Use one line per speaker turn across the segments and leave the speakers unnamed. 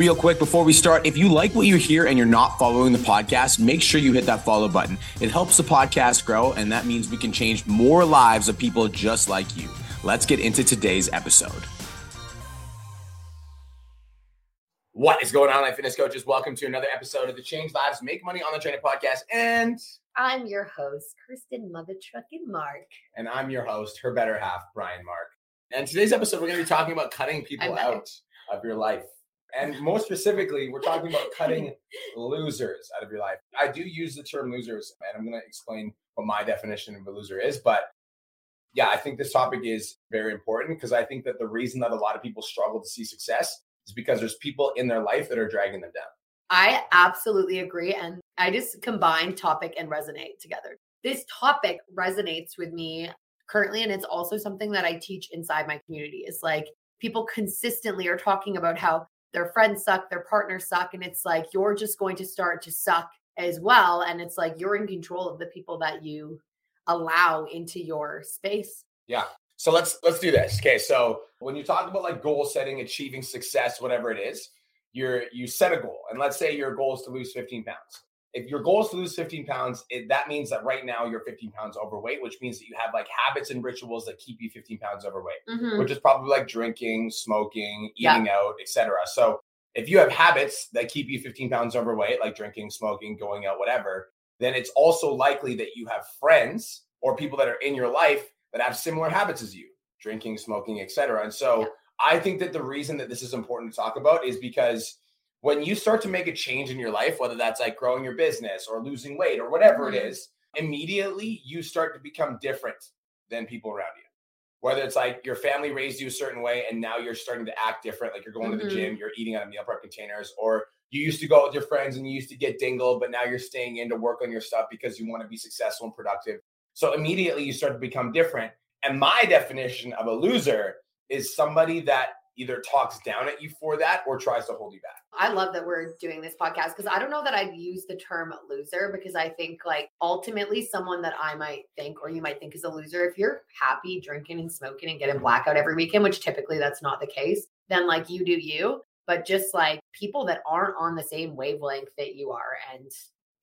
Real quick before we start, if you like what you hear and you're not following the podcast, make sure you hit that follow button. It helps the podcast grow, and that means we can change more lives of people just like you. Let's get into today's episode. What is going on, Life Fitness Coaches? Welcome to another episode of the Change Lives Make Money on the Trainer podcast. And
I'm your host, Kirsten Mother Trucking Mark.
And I'm your host, her better half, Brian Mark. And today's episode, we're going to be talking about cutting people out of your life. And more specifically, we're talking about cutting losers out of your life. I do use the term losers, and I'm going to explain what my definition of a loser is. But yeah, I think this topic is very important because I think that the reason that a lot of people struggle to see success is because there's people in their life that are dragging them down.
I absolutely agree. And I just combine topic and resonate together. This topic resonates with me currently. And it's also something that I teach inside my community. It's like people consistently are talking about how their friends suck, their partners suck. And it's like you're just going to start to suck as well. And it's like you're in control of the people that you allow into your space.
Yeah. So let's let's do this. Okay. So when you talk about like goal setting, achieving success, whatever it is, you're you set a goal. And let's say your goal is to lose 15 pounds if your goal is to lose 15 pounds, it, that means that right now you're 15 pounds overweight, which means that you have like habits and rituals that keep you 15 pounds overweight, mm-hmm. which is probably like drinking, smoking, eating yeah. out, etc. So if you have habits that keep you 15 pounds overweight, like drinking, smoking, going out, whatever, then it's also likely that you have friends or people that are in your life that have similar habits as you, drinking, smoking, etc. And so yeah. I think that the reason that this is important to talk about is because when you start to make a change in your life, whether that's like growing your business or losing weight or whatever mm-hmm. it is, immediately you start to become different than people around you. Whether it's like your family raised you a certain way and now you're starting to act different, like you're going mm-hmm. to the gym, mm-hmm. you're eating out of meal prep containers, or you used to go with your friends and you used to get dingled, but now you're staying in to work on your stuff because you want to be successful and productive. So immediately you start to become different. And my definition of a loser is somebody that either talks down at you for that or tries to hold you back.
I love that we're doing this podcast because I don't know that I've used the term loser because I think like ultimately someone that I might think or you might think is a loser, if you're happy drinking and smoking and getting mm-hmm. blackout every weekend, which typically that's not the case, then like you do you. But just like people that aren't on the same wavelength that you are. And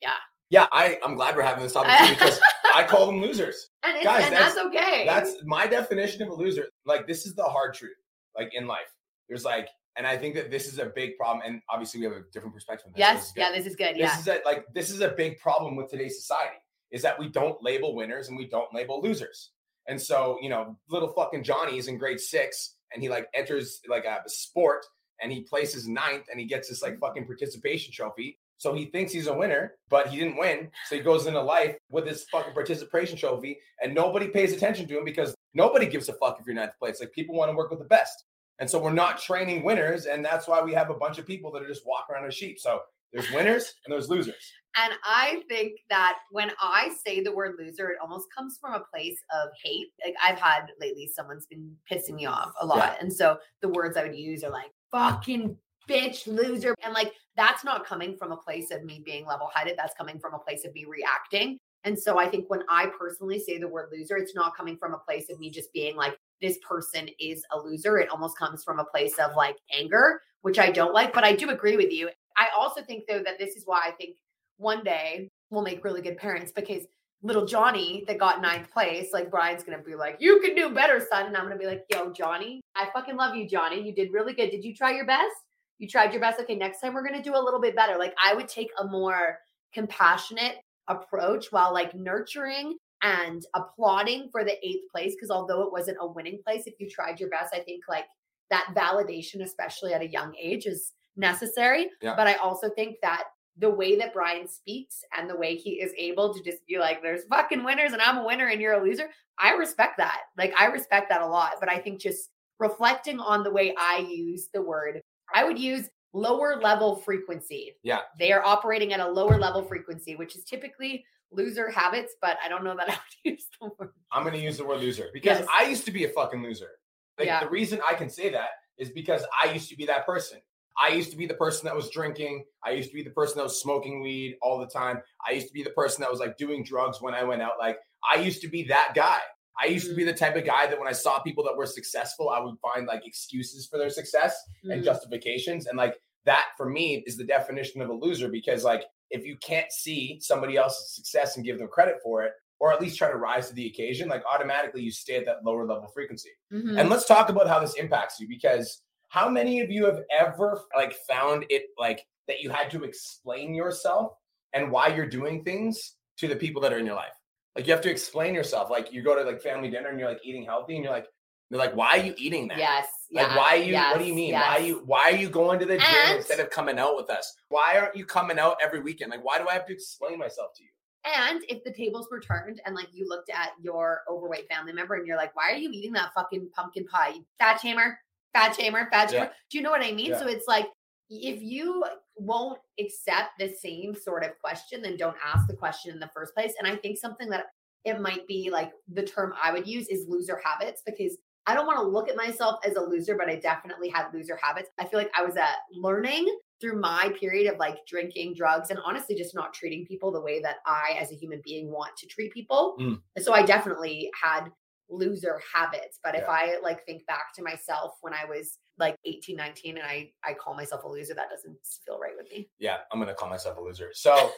yeah.
Yeah, I, I'm glad we're having this topic because I call them losers.
And, Guys, and that's, that's okay.
That's my definition of a loser. Like, this is the hard truth like in life. There's like, and I think that this is a big problem. And obviously, we have a different perspective.
This. Yes, this yeah, this is good.
This
yeah,
is a, like this is a big problem with today's society is that we don't label winners and we don't label losers. And so, you know, little fucking Johnny is in grade six and he like enters like a, a sport and he places ninth and he gets this like fucking participation trophy. So he thinks he's a winner, but he didn't win. So he goes into life with this fucking participation trophy and nobody pays attention to him because nobody gives a fuck if you're ninth place. Like people want to work with the best. And so we're not training winners. And that's why we have a bunch of people that are just walking around as sheep. So there's winners and there's losers.
And I think that when I say the word loser, it almost comes from a place of hate. Like I've had lately, someone's been pissing me off a lot. Yeah. And so the words I would use are like fucking bitch, loser. And like that's not coming from a place of me being level headed. That's coming from a place of me reacting. And so I think when I personally say the word loser, it's not coming from a place of me just being like, this person is a loser. It almost comes from a place of like anger, which I don't like, but I do agree with you. I also think though that this is why I think one day we'll make really good parents because little Johnny that got ninth place, like Brian's gonna be like, You can do better, son. And I'm gonna be like, Yo, Johnny, I fucking love you, Johnny. You did really good. Did you try your best? You tried your best. Okay, next time we're gonna do a little bit better. Like I would take a more compassionate approach while like nurturing and applauding for the eighth place because although it wasn't a winning place if you tried your best i think like that validation especially at a young age is necessary. Yeah. but i also think that the way that brian speaks and the way he is able to just be like there's fucking winners and i'm a winner and you're a loser i respect that. Like i respect that a lot. But i think just reflecting on the way i use the word i would use lower level frequency
yeah
they are operating at a lower level frequency which is typically loser habits, but I don't know that I would use the word.
I'm going to use the word loser because yes. I used to be a fucking loser. Like yeah. the reason I can say that is because I used to be that person. I used to be the person that was drinking. I used to be the person that was smoking weed all the time. I used to be the person that was like doing drugs when I went out. Like I used to be that guy. I used to be mm. the type of guy that when I saw people that were successful, I would find like excuses for their success mm-hmm. and mm. justifications. And like that for me is the definition of a loser because like if you can't see somebody else's success and give them credit for it, or at least try to rise to the occasion, like automatically you stay at that lower level frequency.
Mhm.
And let's talk about how this impacts you because how many of you have ever like found it like that you had to explain yourself and why you're doing things to the people that are in your life? Like you have to explain yourself. Like you go to like family dinner and you're like eating healthy and you're like, they're like, why are you eating that?
yes.
Like
yeah,
why are you what do you
yes,
mean? Why are you why are you going to the gym
And-
instead of coming out with us? Why aren't you coming out every weekend? Like why do I have to explain myself to you?
And if the tables were turned and like you looked at your overweight family member and you're like, why are you eating that fucking pumpkin pie? Fat shamer, fat shamer, fat shamer.
Yeah.
Do you know what I mean?
Yeah.
So it's like if you won't accept the same sort of question, then don't ask the question in the first place. And I think something that it might be like the term I would use is loser habits because I don't want to look at myself as a loser, but I definitely had loser habits. I feel like I was uh, learning through my period of like drinking drugs and honestly just not treating people the way that I, as a human being, want to treat people.
Mm.
So I definitely had loser habits. But if I like think back to myself when I was like 18, 19, and I I call myself a loser, that doesn't feel right with me.
Yeah, I'm gonna call myself a loser. So,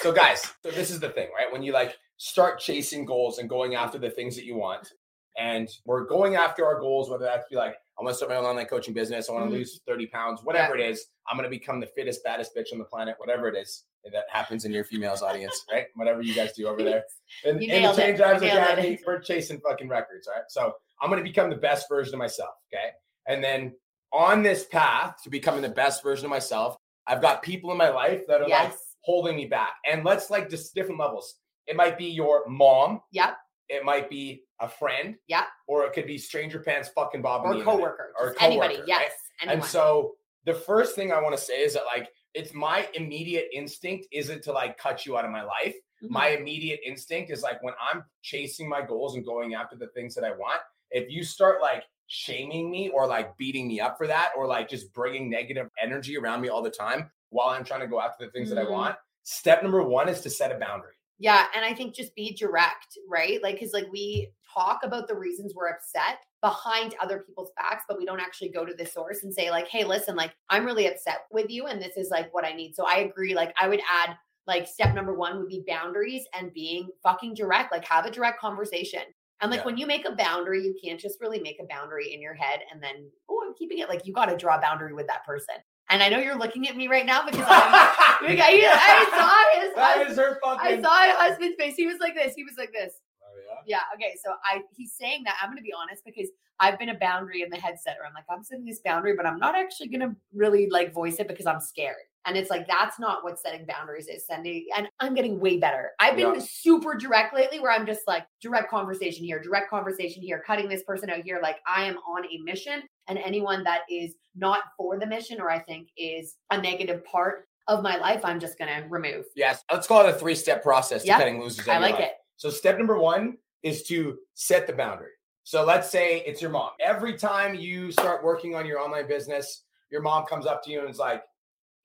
so guys, so this is the thing, right? When you like start chasing goals and going after the things that you want, and we're going after our goals, whether that's be like, I want to start my own online coaching business, I want to
Mhm.
lose 30 pounds, whatever it is, I'm gonna become the fittest, baddest bitch on the planet, whatever it is that happens in your females audience, right? Whatever you guys do over there.
And,
in the. Change Drives. Academy, we're chasing fucking records, all right? So I'm gonna become the best version of myself, okay? And then on this path to becoming the best version of myself, I've got people in my life that are like holding me back. And let's like just different levels. It might be your mom.
Yep.
It might be a friend.
Yeah.
Or it could be stranger pants fucking Bob
Or coworker.
Or
Just anybody.
coworker,
Yes. Anyone.
And so the first thing I want to say is that like it's my immediate instinct isn't to like cut you out of my life.
Mhm.
My immediate instinct is like when I'm chasing my goals and going after the things that I want, if you start like shaming me or like beating me up for that or like just bringing negative energy around me all the time while I'm trying to go after the things that I
Mhm.
want, step number 1 is to set a boundary.
Yeah, and I think just be direct, right? Like, because like we talk about the reasons we're upset behind other people's backs, but we don't actually go to the source and say like, "Hey, listen, like I'm really upset with you, and this is like what I need." So I agree. Like, I would add like step number one would be boundaries and being fucking direct. Like, have a direct conversation. And like
Yeah.
when you make a boundary, you can't just really make a boundary in your head and then oh, I'm keeping it. Like you got to draw a boundary with that person. And I know you're looking at me right now because I'm. Like, I, I saw his.
That is her fucking.
I saw husband's face. He was like this. He was like this.
Yeah?
Okay. So I he's saying that I'm gonna be honest because I've been a boundary in the headset or I'm like, I'm setting this boundary, but I'm not actually gonna really like voice it because I'm scared. And it's like that's not what setting boundaries is. Sending and I'm getting way better. I've been
Yeah.
super direct lately where I'm just like direct conversation here, direct conversation here, cutting this person out here. Like I am on a mission. And anyone that is not for the mission or I think is a negative part of my life, I'm just gonna remove.
Yes. Let's call it a three step process to
Yeah.
cutting losers.
I like
life.
it.
So step number one is to set the boundary. So let's say it's your mom. Every time you start working on your online business, your mom comes up to you and is like,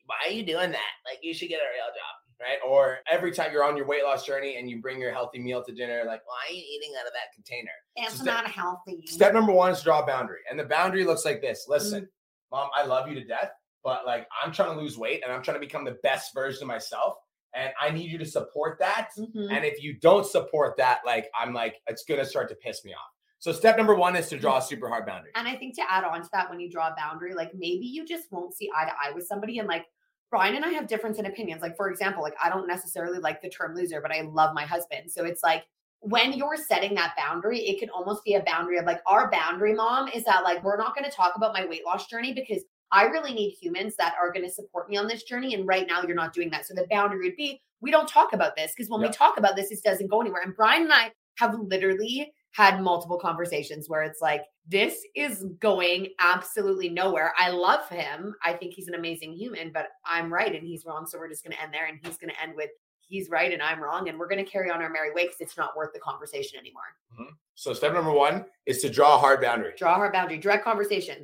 "Why are you doing that? Like you should get a real job." Right? Or every time you're on your weight loss journey and you bring your healthy meal to dinner, like, why are you eating out of that container?
It's
step-
not healthy.
Step number one is draw a boundary. And the boundary looks like this. Listen,
Mm-hmm.
mom, I love you to death, but like I'm trying to lose weight and I'm trying to become the best version of myself. And I need you to support that.
Mhm.
And if you don't support that, like I'm like, it's gonna start to piss me off. So step number one is to draw a super hard boundary.
And I think to add on to that, when you draw a boundary, like maybe you just won't see eye to eye with somebody. And like Brian and I have difference in opinions. Like, for example, like I don't necessarily like the term loser, but I love my husband. So it's like when you're setting that boundary, it can almost be a boundary of like our boundary, mom, is that like we're not going to talk about my weight loss journey because I really need humans that are going to support me on this journey. And right now, you're not doing that. So the boundary would be we don't talk about this because when
Yeah.
we talk about this, it doesn't go anywhere. And Brian and I have literally had multiple conversations where it's like, this is going absolutely nowhere. I love him. I think he's an amazing human, but I'm right and he's wrong. So we're just going to end there. And he's going to end with, he's right and I'm wrong. And we're going to carry on our merry way because it's not worth the conversation anymore. Mm-hmm.
So step number one is to draw a hard boundary.
Draw a hard boundary, direct conversation.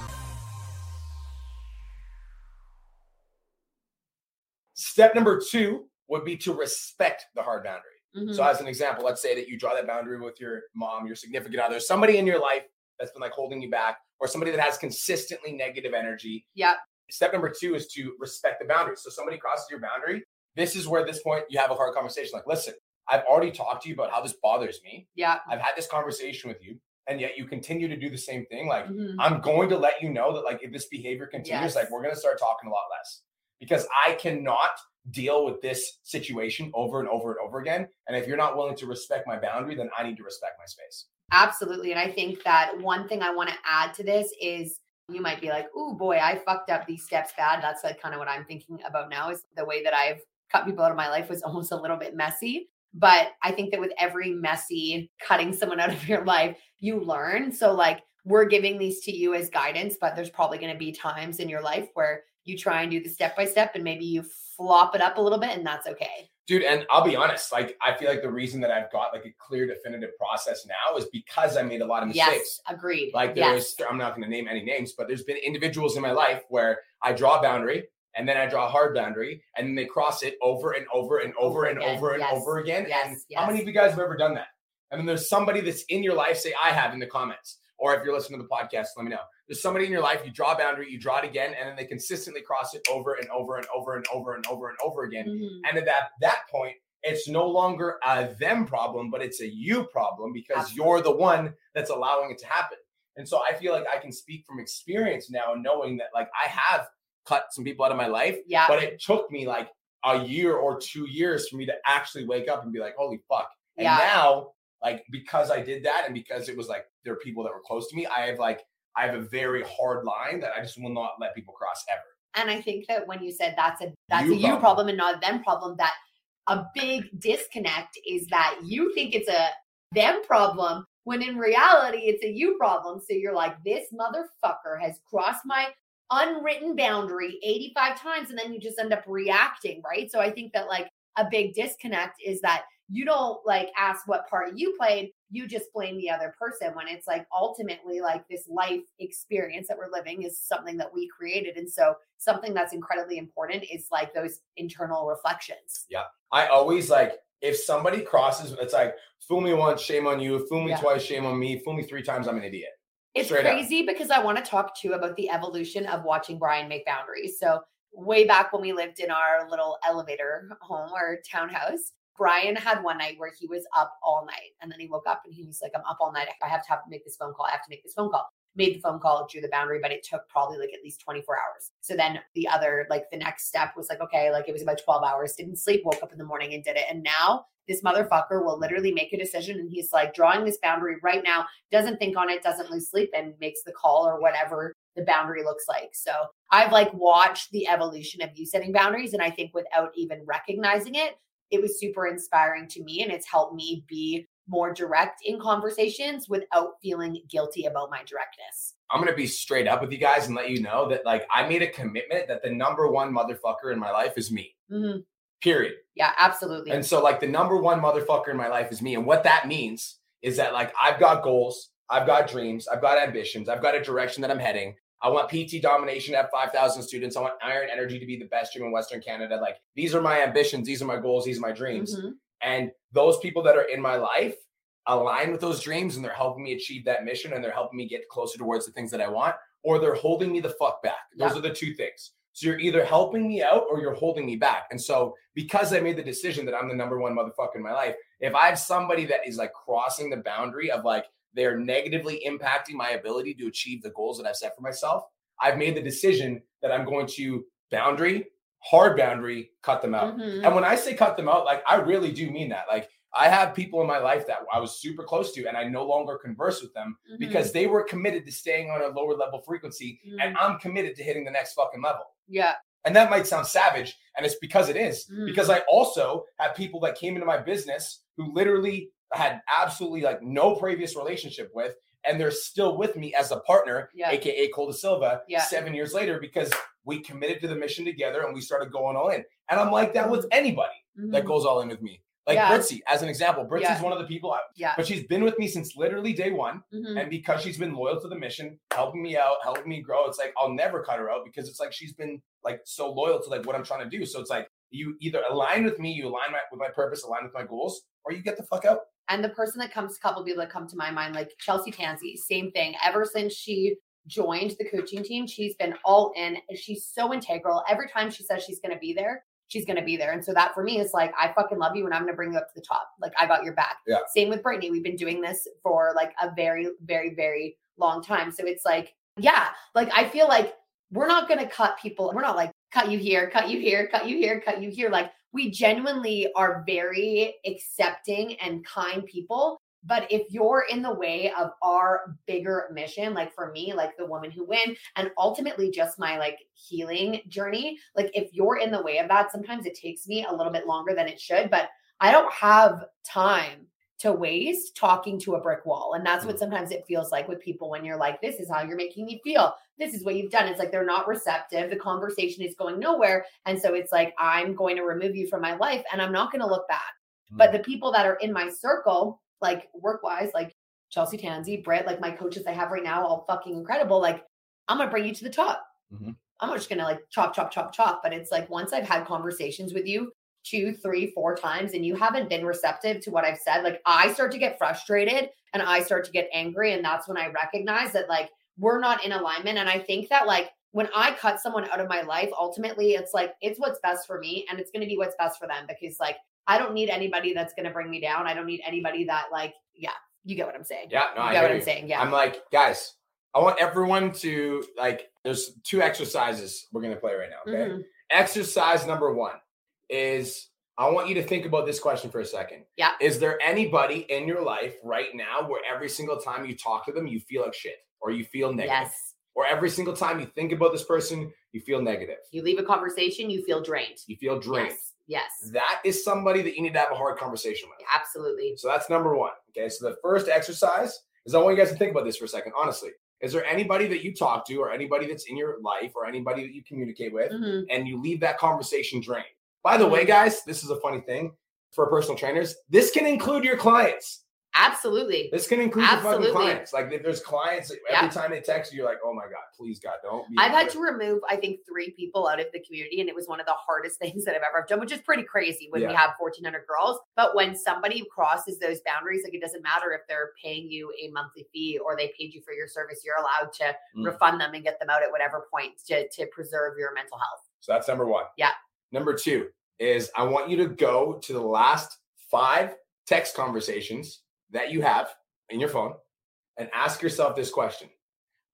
Step number two would be to respect the hard boundary.
Mhm.
So, as an example, let's say that you draw that boundary with your mom, your significant other, somebody in your life that's been like holding you back, or somebody that has consistently negative energy.
Yep.
Step number two is to respect the boundary. So, somebody crosses your boundary. This is where at this point you have a hard conversation. Like, listen, I've already talked to you about how this bothers me.
Yeah.
I've had this conversation with you, and yet you continue to do the same thing. Like,
Mhm.
I'm going to let you know that like if this behavior continues,
Yes.
like we're gonna start talking a lot less because I cannot deal with this situation over and over and over again. And if you're not willing to respect my boundary, then I need to respect my space.
Absolutely. And I think that one thing I want to add to this is you might be like, oh boy, I fucked up these steps bad. That's like kind of what I'm thinking about now is the way that I've cut people out of my life was almost a little bit messy. But I think that with every messy cutting someone out of your life, you learn. So like we're giving these to you as guidance, but there's probably going to be times in your life where you try and do the step by step and maybe you flop it up a little bit and that's okay.
Dude, and I'll be honest, like I feel like the reason that I've got like a clear definitive process now is because I made a lot of mistakes.
Yes, agreed.
Like
yes.
there's, I'm not going to name any names, but there's been individuals in my life where I draw a boundary and then I draw a hard boundary and then they cross it over and over and over,
Over
and
again.
over and
Yes.
over again.
Yes.
And
Yes.
how many of you guys have ever done that? And then there's somebody that's in your life, say I have in the comments, or if you're listening to the podcast, let me know. There's somebody in your life, you draw a boundary, you draw it again, and then they consistently cross it over and over and over and over and over and over again.
Mhm.
And at that that point, it's no longer a them problem, but it's a you problem because you're the one that's allowing it to happen. And so I feel like I can speak from experience now, knowing that like I have cut some people out of my life,
Yeah.
but it took me like a year or two years for me to actually wake up and be like, holy fuck. And
Yeah.
now, like because I did that and because it was like there are people that were close to me, I have like I have a very hard line that I just will not let people cross ever.
And I think that when you said that's a that's
You
a you
problem.
problem and not a them problem, that a big disconnect is that you think it's a them problem when in reality it's a you problem. So you're like, this motherfucker has crossed my unwritten boundary 85 times, and then you just end up reacting, right? So I think that like a big disconnect is that you don't like ask what part you played you just blame the other person when it's like ultimately like this life experience that we're living is something that we created and so something that's incredibly important is like those internal reflections yeah
I always like if somebody crosses, it's like fool me once, shame on you. Fool me
Yeah.
twice, shame on me. Fool me three times, I'm an idiot.
it's
Straight up.
crazy because i want to talk too about the evolution of watching brian make boundaries so way back when we lived in our little elevator home or townhouse brian had one night where he was up all night and then he woke up and he was like i'm up all night. I have to have to make this phone call. I have to make this phone call. Made the phone call drew the boundary but it took probably like at least 24 hours. So then the other like the next step was like okay like it was about 12 hours. Didn't sleep woke up in the morning and did it. And now this motherfucker will literally make a decision and he's like drawing this boundary right now doesn't think on it, doesn't lose sleep, and makes the call or whatever the boundary looks like. So I've like watched the evolution of you setting boundaries. And I think without even recognizing it, it was super inspiring to me. And it's helped me be more direct in conversations without feeling guilty about my directness.
I'm gonna be straight up with you guys and let you know that like I made a commitment that the number one motherfucker in my life is me.
Mhm.
Period.
Yeah, absolutely.
And so like the number one motherfucker in my life is me. And what that means is that like I've got goals, I've got dreams, I've got ambitions, I've got a direction that I'm heading. I want PT domination at 5,000 students. I want Iron Energy to be the best gym in Western Canada. Like these are my ambitions, these are my goals, these are my dreams.
Mhm.
And those people that are in my life align with those dreams and they're helping me achieve that mission and they're helping me get closer towards the things that I want, or they're holding me the fuck back. Those
Yeah.
are the two things. So you're either helping me out or you're holding me back. And so because I made the decision that I'm the number one motherfucker in my life, if I have somebody that is like crossing the boundary of like they're negatively impacting my ability to achieve the goals that I've set for myself, I've made the decision that I'm going to boundary, hard boundary, cut them out.
Mhm.
And when I say cut them out, like I really do mean that. Like I have people in my life that I was super close to and I no longer converse with them
Mhm.
because they were committed to staying on a lower level frequency and
Mhm.
I'm committed to hitting the next fucking level.
yeah,
And that might sound savage, and it's because it is.
Mm.
Because I also have people that came into my business who literally had absolutely like no previous relationship with, and they're still with me as a partner,
Yeah.
aka Cole De Silva,
Yeah.
seven years later because we committed to the mission together and we started going all in. And I'm like that with anybody that
Mhm.
goes all in with me. Like
Yeah.
Britzy, as an example, Britzy's
Yeah.
one of the people, I,
Yeah.
but she's been with me since literally day one.
Mhm.
And because she's been loyal to the mission, helping me out, helping me grow, it's like I'll never cut her out because it's like she's been like so loyal to like what I'm trying to do. So it's like you either align with me, you align my, with my purpose, align with my goals, or you get the fuck out.
And the person that comes, a couple people that come to my mind, like Chelsea Tansey, same thing. Ever since she joined the coaching team, she's been all in. She's so integral. Every time she says she's going to be there, she's going to be there. And so that for me is like, I fucking love you and I'm going to bring you up to the top. Like, I got your back.
Yeah.
Same with Brittany. We've been doing this for like a very, very, very long time. So it's like, yeah, like I feel like we're not going to cut people. We're not like, cut you here, cut you here, cut you here, cut you here. Like, we genuinely are very accepting and kind people. But if you're in the way of our bigger mission, like for me, like the woman who win, and ultimately just my like healing journey, like if you're in the way of that, sometimes it takes me a little bit longer than it should, but I don't have time to waste talking to a brick wall. And that's what sometimes it feels like with people when you're like, this is how you're making me feel. This is what you've done. It's like they're not receptive. The conversation is going nowhere. And so it's like, I'm going to remove you from my life and I'm not going to look back. But the people that are in my circle, like work wise, like Chelsea Tansey, Britt, like my coaches I have right now, all fucking incredible. Like, I'm going to bring you to the top.
Mhm.
I'm not just going to like chop, chop, chop, chop. But it's like once I've had conversations with you, two, three, four times, and you haven't been receptive to what I've said, like I start to get frustrated and I start to get angry. And that's when I recognize that like we're not in alignment. And I think that like when I cut someone out of my life, ultimately it's like it's what's best for me and it's going to be what's best for them because like I don't need anybody that's going to bring me down. I don't need anybody that like, yeah, you get what I'm saying.
Yeah, no,
you
I
get what
you.
I'm saying. Yeah.
I'm like, guys, I want everyone to like. There's two exercises we're gonna play right now. Okay.
Mhm.
Exercise number one is I want you to think about this question for a second.
Yeah.
Is there anybody in your life right now where every single time you talk to them, you feel like shit or you feel negative?
Yes.
Or every single time you think about this person, you feel negative.
You leave a conversation, you feel drained.
You feel drained.
Yes. Yes.
That is somebody that you need to have a hard conversation with.
Absolutely.
So that's number one. Okay. So the first exercise is I want you guys to think about this for a second. Honestly, is there anybody that you talk to or anybody that's in your life or anybody that you communicate with
Mhm.
and you leave that conversation drained? By the way, guys, this is a funny thing for personal trainers. This can include your clients.
Absolutely.
This can include your
Absolutely.
fucking clients. Like if there's clients every
Yeah.
time they text you, you're like, oh my God, please God, don't be
I've had to remove, I think, three people out of the community, and it was one of the hardest things that I've ever done, which is pretty crazy when we have 1,400 girls. But when somebody crosses those boundaries, like it doesn't matter if they're paying you a monthly fee or they paid you for your service, you're allowed to
Mm.
refund them and get them out at whatever point to, to preserve your mental health.
So that's number one.
Yeah.
Number two is I want you to go to the last five text conversations that you have in your phone and ask yourself this question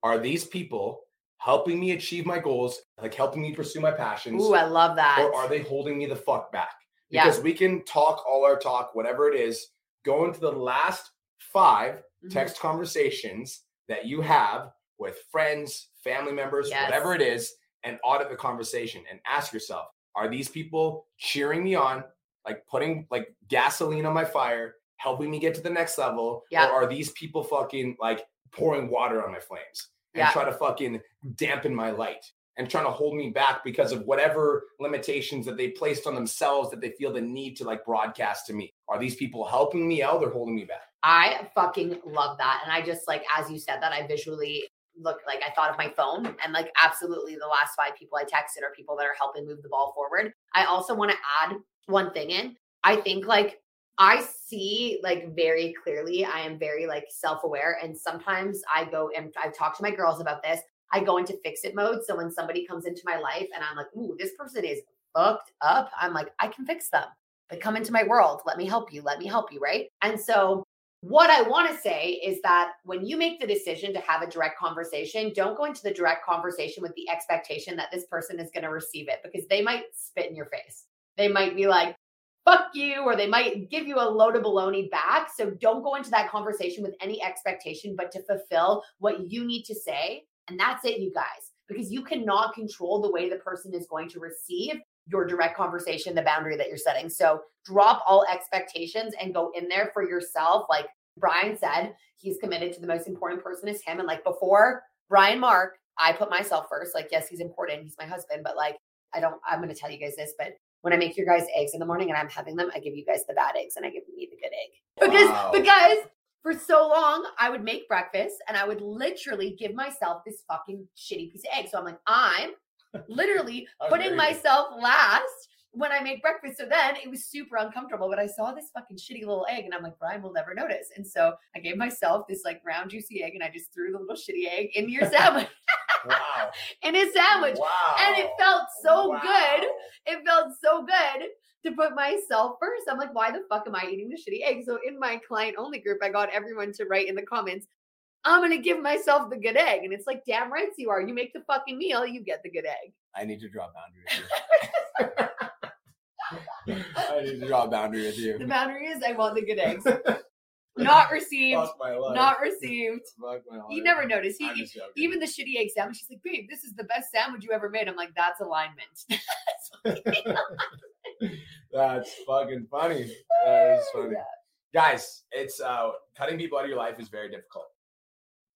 Are these people helping me achieve my goals, like helping me pursue my passions,
Ooh, I love that.
or are they holding me the fuck back?
yeah.
Because we can talk all our talk, whatever it is, go into the last five
Mhm.
text conversations that you have with friends, family members,
Yes.
whatever it is, and audit the conversation and ask yourself, are these people cheering me on, like putting like gasoline on my fire, helping me get to the next level?
Yeah.
Or are these people fucking like pouring water on my flames and
Yeah.
try to fucking dampen my light? And trying to hold me back because of whatever limitations that they placed on themselves that they feel the need to like broadcast to me. Are these people helping me out or holding me back?
I fucking love that. And I just like, as you said that, I visually look like I thought of my phone and like absolutely the last five people I texted are people that are helping move the ball forward. I also want to add one thing in. I think like I see like very clearly, I am very like self aware. And sometimes I go and I've talked to my girls about this. I go into fix it mode. So when somebody comes into my life and I'm like, ooh, this person is fucked up, I'm like, I can fix them. They come into my world. Let me help you. Let me help you. Right. And so what I want to say is that when you make the decision to have a direct conversation, don't go into the direct conversation with the expectation that this person is going to receive it because they might spit in your face. They might be like, fuck you, or they might give you a load of baloney back. So don't go into that conversation with any expectation, but to fulfill what you need to say. And that's it, you guys. because you cannot control the way the person is going to receive your direct conversation, the boundary that you're setting. So drop all expectations and go in there for yourself. Like Brian said, he's committed to the most important person is him. And like before Brian Mark, I put myself first. Like, yes, he's important. He's my husband, but like, I don't, I'm going to tell you guys this, but when I make your guys eggs in the morning and I'm having them, I give you guys the bad eggs and I give me the good egg. Because, wow. because for so long, I would make breakfast and I would literally give myself this fucking shitty piece of egg. So I'm like, I'm literally oh, putting myself last when I make breakfast. So then it was super uncomfortable, but I saw this fucking shitty little egg and I'm like, Brian will never notice. And so I gave myself this like round, juicy egg and I just threw the little shitty egg in your sandwich. wow. in his sandwich. Wow. And it felt so wow. good. It felt so good to put myself first. I'm like, why the fuck am I eating the shitty egg? So in my client only group, I got everyone to write in the comments, I'm gonna give myself the good egg. And it's like, damn right you are. You make the fucking meal, you get the good egg.
I need to draw boundaries. I need to draw a boundary with you.
The boundary is I want the good eggs. Not received. Not received. You never notice. He even the shitty egg sandwich. She's like, babe, this is the best sandwich you ever made. I'm like, that's alignment.
that's fucking funny. That is funny. Yeah. Guys, it's uh cutting people out of your life is very difficult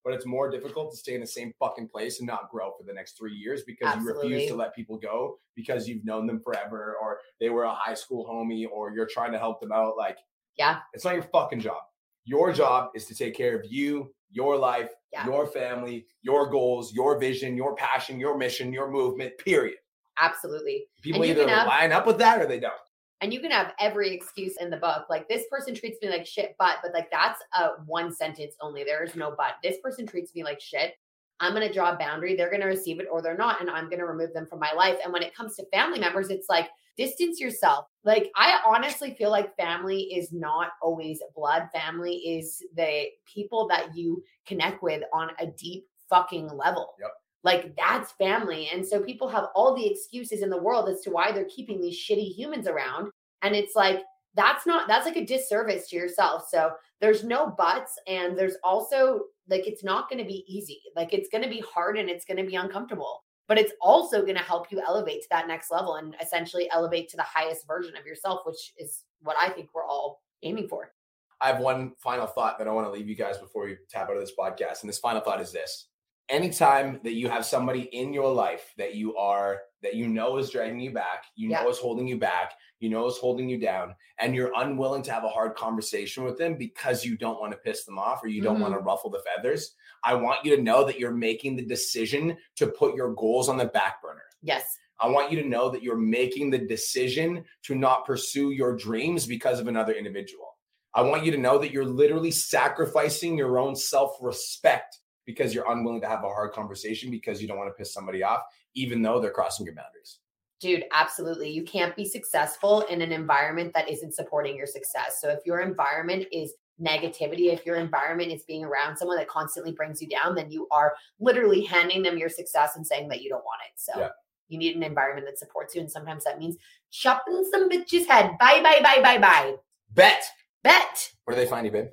but it's more difficult to stay in the same fucking place and not grow for the next three years because Absolutely. you refuse to let people go because you've known them forever or they were a high school homie or you're trying to help them out. Like,
yeah,
it's not your fucking job. Your job is to take care of you, your life, yeah. your family, your goals, your vision, your passion, your mission, your movement, period.
Absolutely.
People either have, line up with that or they don't
and you can have every excuse in the book. Like this person treats me like shit but but like that's a one sentence only. There's no but. This person treats me like shit. I'm going to draw a boundary. They're going to receive it or they're not and i'm going to remove them from my life. And when it comes to family members it's like distance yourself. Like i honestly feel like family is not always blood. Family is the people that you connect with on a deep fucking level.
Yep
like that's family. And so people have all the excuses in the world as to why they're keeping these shitty humans around. And it's like, that's not, that's like a disservice to yourself. So there's no buts. And there's also like, it's not going to be easy. Like it's going to be hard and it's going to be uncomfortable, but it's also going to help you elevate to that next level and essentially elevate to the highest version of yourself, which is what I think we're all aiming for.
I have one final thought that I want to leave you guys before we tap out of this podcast. And this final thought is this anytime that you have somebody in your life that you are that you know is dragging you back, you yeah. know is holding you back, you know is holding you down, and you're unwilling to have a hard conversation with them because you don't want to piss them off or you don't mm-hmm. want to ruffle the feathers. I want you to know that you're making the decision to put your goals on the back burner.
Yes.
I want you to know that you're making the decision to not pursue your dreams because of another individual. I want you to know that you're literally sacrificing your own self respect because you're unwilling to have a hard conversation because you don't want to piss somebody off, even though they're crossing your boundaries.
Dude, absolutely. You can't be successful in an environment that isn't supporting your success. So if your environment is negativity, if your environment is being around someone that constantly brings you down, then you are literally handing them your success and saying that you don't want it. So yeah. you need an environment that supports you. And sometimes that means chopping some bitch's head. Bye, bye, bye, bye, bye.
Bet.
Bet.
Where do they find you, babe?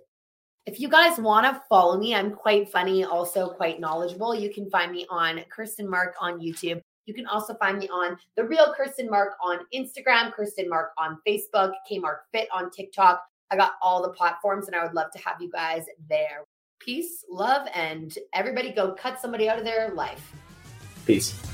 If you guys want to follow me, I'm quite funny, also quite knowledgeable. You can find me on Kirsten Mark on YouTube. You can also find me on the real Kirsten Mark on Instagram, Kirsten Mark on Facebook, K Mark Fit on TikTok. I got all the platforms and I would love to have you guys there. Peace, love, and everybody go cut somebody out of their life.
Peace.